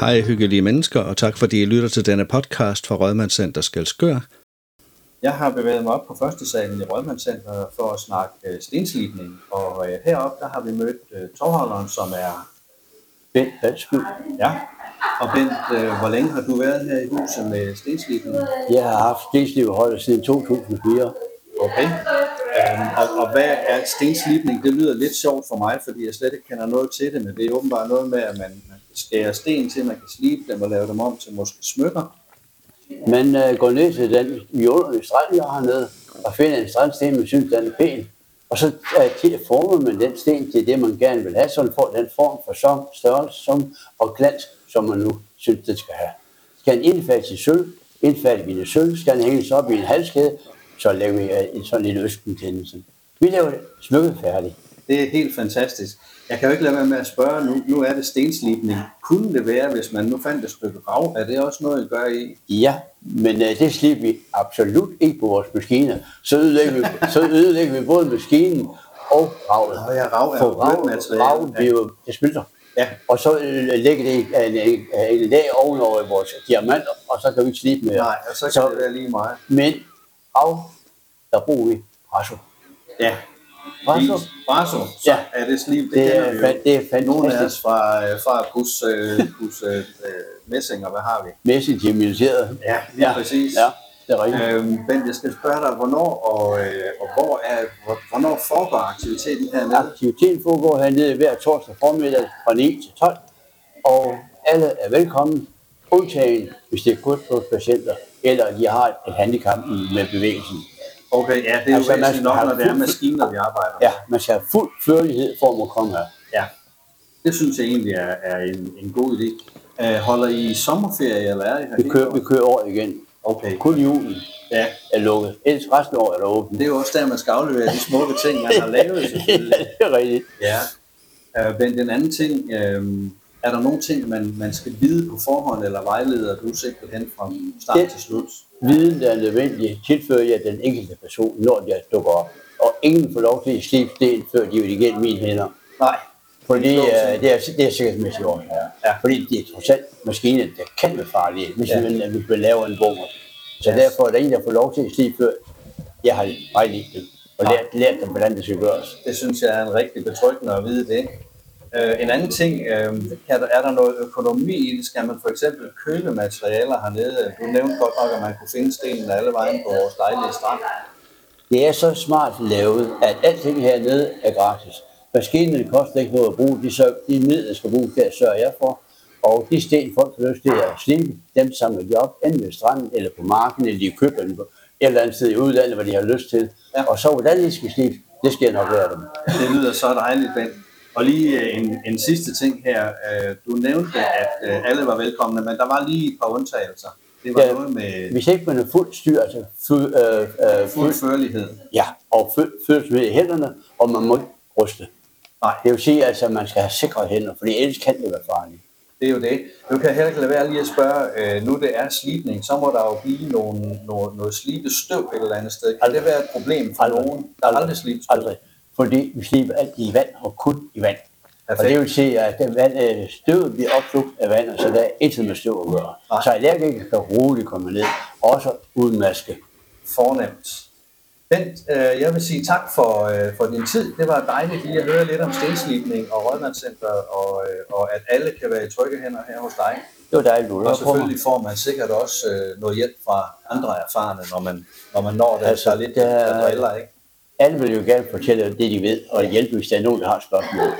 Hej hyggelige mennesker, og tak fordi I lytter til denne podcast fra Rødmandscenter Skelskør. Jeg har bevæget mig op på første salen i Rødmandscenter for at snakke øh, stenslidning, og øh, heroppe der har vi mødt øh, tovholderen, som er Bent Halsby. Ja, og Bent, hvor længe har du været her i huset med stenslidning? Jeg har haft stensliveholdet siden 2004. Okay. Øhm, og, og hvad er stenslibning? Det lyder lidt sjovt for mig, fordi jeg slet ikke kender noget til det, men det er åbenbart noget med, at man, man sten til, man kan slibe dem og lave dem om til måske smykker. Man uh, øh, går ned til den i øh, strand, jeg har nede, og finder en strandsten, man synes, den er pæn. Og så øh, uh, former man den sten til det, man gerne vil have, så den får den form for som, størrelse som, og glans, som man nu synes, det skal have. Skal den indfattes i sølv, indfattes i sølv, skal den hænges op i en halskæde, så laver vi uh, en sådan lille østentændelse. Vi laver smykket færdigt. Det er helt fantastisk. Jeg kan jo ikke lade være med at spørge, nu, nu er det stenslibning. Kunne det være, hvis man nu fandt et stykke rav, er det også noget, I gør i? Ja, men uh, det slipper vi absolut ikke på vores maskiner. Så ødelægger vi, så ødelægger vi både maskinen og ravet. Nå ja, rav er For rav, blødt materiale. rav, det er smelter. Ja. Og så øh, lægger det en, en, en lag ovenover vores diamanter, og så kan vi ikke slibe mere. Nej, og så kan Så- det være lige meget. Men rav, der bruger vi brasso. Ja. Brasso. Brasso, så Ja. er det slib, det, det kender er, vi jo. det er Nogle af fantastisk. os fra, fra pus, øh, pus øh, øh, messing, og hvad har vi? Mæssigt dimensioneret. Ja, lige Ja, præcis. Ja, det er rigtigt. Øhm, Bent, jeg skal spørge dig, hvornår og, øh, og hvor er, hvor, hvornår foregår aktiviteten hernede? Aktiviteten foregår hernede hver torsdag formiddag fra 9 til 12, og alle er velkommen, undtagen hvis det er kun på patienter, eller de har et handicap med bevægelsen. Okay, ja, det er jo Altså, man altså, nok, når det er maskiner, vi arbejder med. Ja, man skal have fuld førlighed for at komme her. ja. Det synes jeg egentlig er, er en, en god idé. Øh, holder I sommerferie, eller er I her? Vi kører, vi kører over igen. Okay, Kun julen ja. er lukket. Ellers resten af året er åbent. Det er jo også der, man skal aflevere de smukke ting, man har lavet, ja, det er rigtigt. Ja. Øh, men den anden ting, øh, er der nogle ting, man, man skal vide på forhånd, eller vejleder du simpelthen fra start Det- til slut? Viden, der er nødvendig, tilfører jeg den enkelte person, når jeg dukker op. Og ingen får lov til at slippe sten, før de er igennem mine hænder. Nej. Fordi Lov til. øh, det, er, det er sikkerhedsmæssigt årsager. Ja. Fordi det er trods alt maskiner, der kan være farlige, hvis, Ja. ja. man, hvis man laver en bomber. Så Ja. derfor er der ingen, der får lov til at slippe før. Jeg har vejledt dem og Ja. lært, lært dem, hvordan det skal gøres. Det synes jeg er en rigtig betryggende at vide det. Øh, en anden ting, øh, der, er der noget økonomi i det? Skal man for eksempel købe materialer hernede? Du nævnte godt nok, at man kunne finde stenen alle vejen på vores dejlige strand. Det er så smart lavet, at alting hernede er gratis. Maskinerne koster ikke noget at bruge. De, sørger, de midler, der skal bruges, der sørger jeg for. Og de sten, folk har lyst til at slippe, dem samler de op, enten ved stranden eller på marken, eller de køber dem på et eller andet sted i udlandet, hvor de har lyst til. Ja. Og så hvordan de skal slippe, det skal jeg nok lære dem. Det lyder så dejligt, Ben. Og lige øh, en, en sidste ting her. Øh, Du nævnte, at øh, alle var velkomne, men der var lige et par undtagelser. Det var Ja. noget med Hvis ikke man er fuld styr, altså fuld, øh, øh, fuld fuld, førlighed. ja, og følelse i hænderne, og man må ikke ryste. Nej, Det vil sige, altså, at man skal have sikre hænder, fordi ellers kan det være farligt. det er jo det. Du kan heller ikke lade være lige at spørge, øh, nu det er slidning, så må der jo blive nogle, noget, noget slibet støv et eller andet sted. Kan det være et problem for Aldrig. nogen? Der er aldrig slibet støv. Aldrig. Fordi vi slipper alt i vand, og kun i vand. Perfekt. Og det vil sige, at den vand, øh, støvet bliver opslugt af vandet, så der er intet med støv at gøre. Så allergikere kan roligt komme ned, også uden maske. Fornemt. Bent, øh, jeg vil sige tak for, øh, for din tid. Det var dejligt lige at høre lidt om stenslibning og Rødmandscenter, og, øh, og at alle kan være i trygge hænder her hos dig. Det var dejligt, du Og selvfølgelig får man sikkert også øh, noget hjælp fra andre erfarne, når man, når man når det. Altså, der er lidt der- der driller, ikke? Alle vil jo gerne fortælle det, de ved, og hjælpe, hvis der er nogen, der har spørgsmål.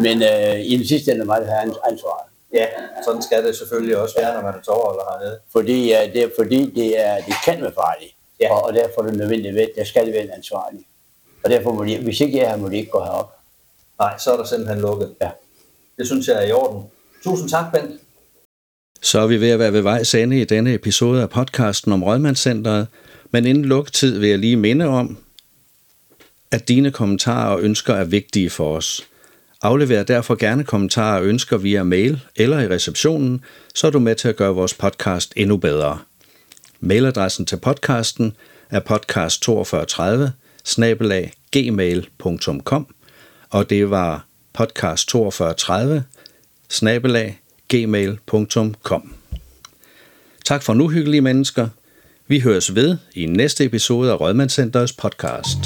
Men øh, i den sidste ende er mig, der har ans- ansvaret. Ja, sådan skal det selvfølgelig også være, når man er tovholder hernede. Fordi, øh, det er, fordi det, er, det kan være farligt. Ja. Og, og derfor er det nødvendigt, at der skal være en ansvarlig. Og derfor må de, hvis ikke jeg er her, må de ikke gå herop. Nej, så er der simpelthen lukket. Ja. Det synes jeg er i orden. Tusind tak, Bent. Så er vi ved at være ved vejs ende i denne episode af podcasten om Rådmandscenteret, men inden lukketid vil jeg lige minde om, at dine kommentarer og ønsker er vigtige for os. Aflever derfor gerne kommentarer og ønsker via mail eller i receptionen, så er du med til at gøre vores podcast endnu bedre. Mailadressen til podcasten er podcast4230 snabelag gmail.com og det var podcast4230 snabelag gmail.com. Tak for nu, hyggelige mennesker. Vi høres ved i næste episode af Rødmandscenterets podcast.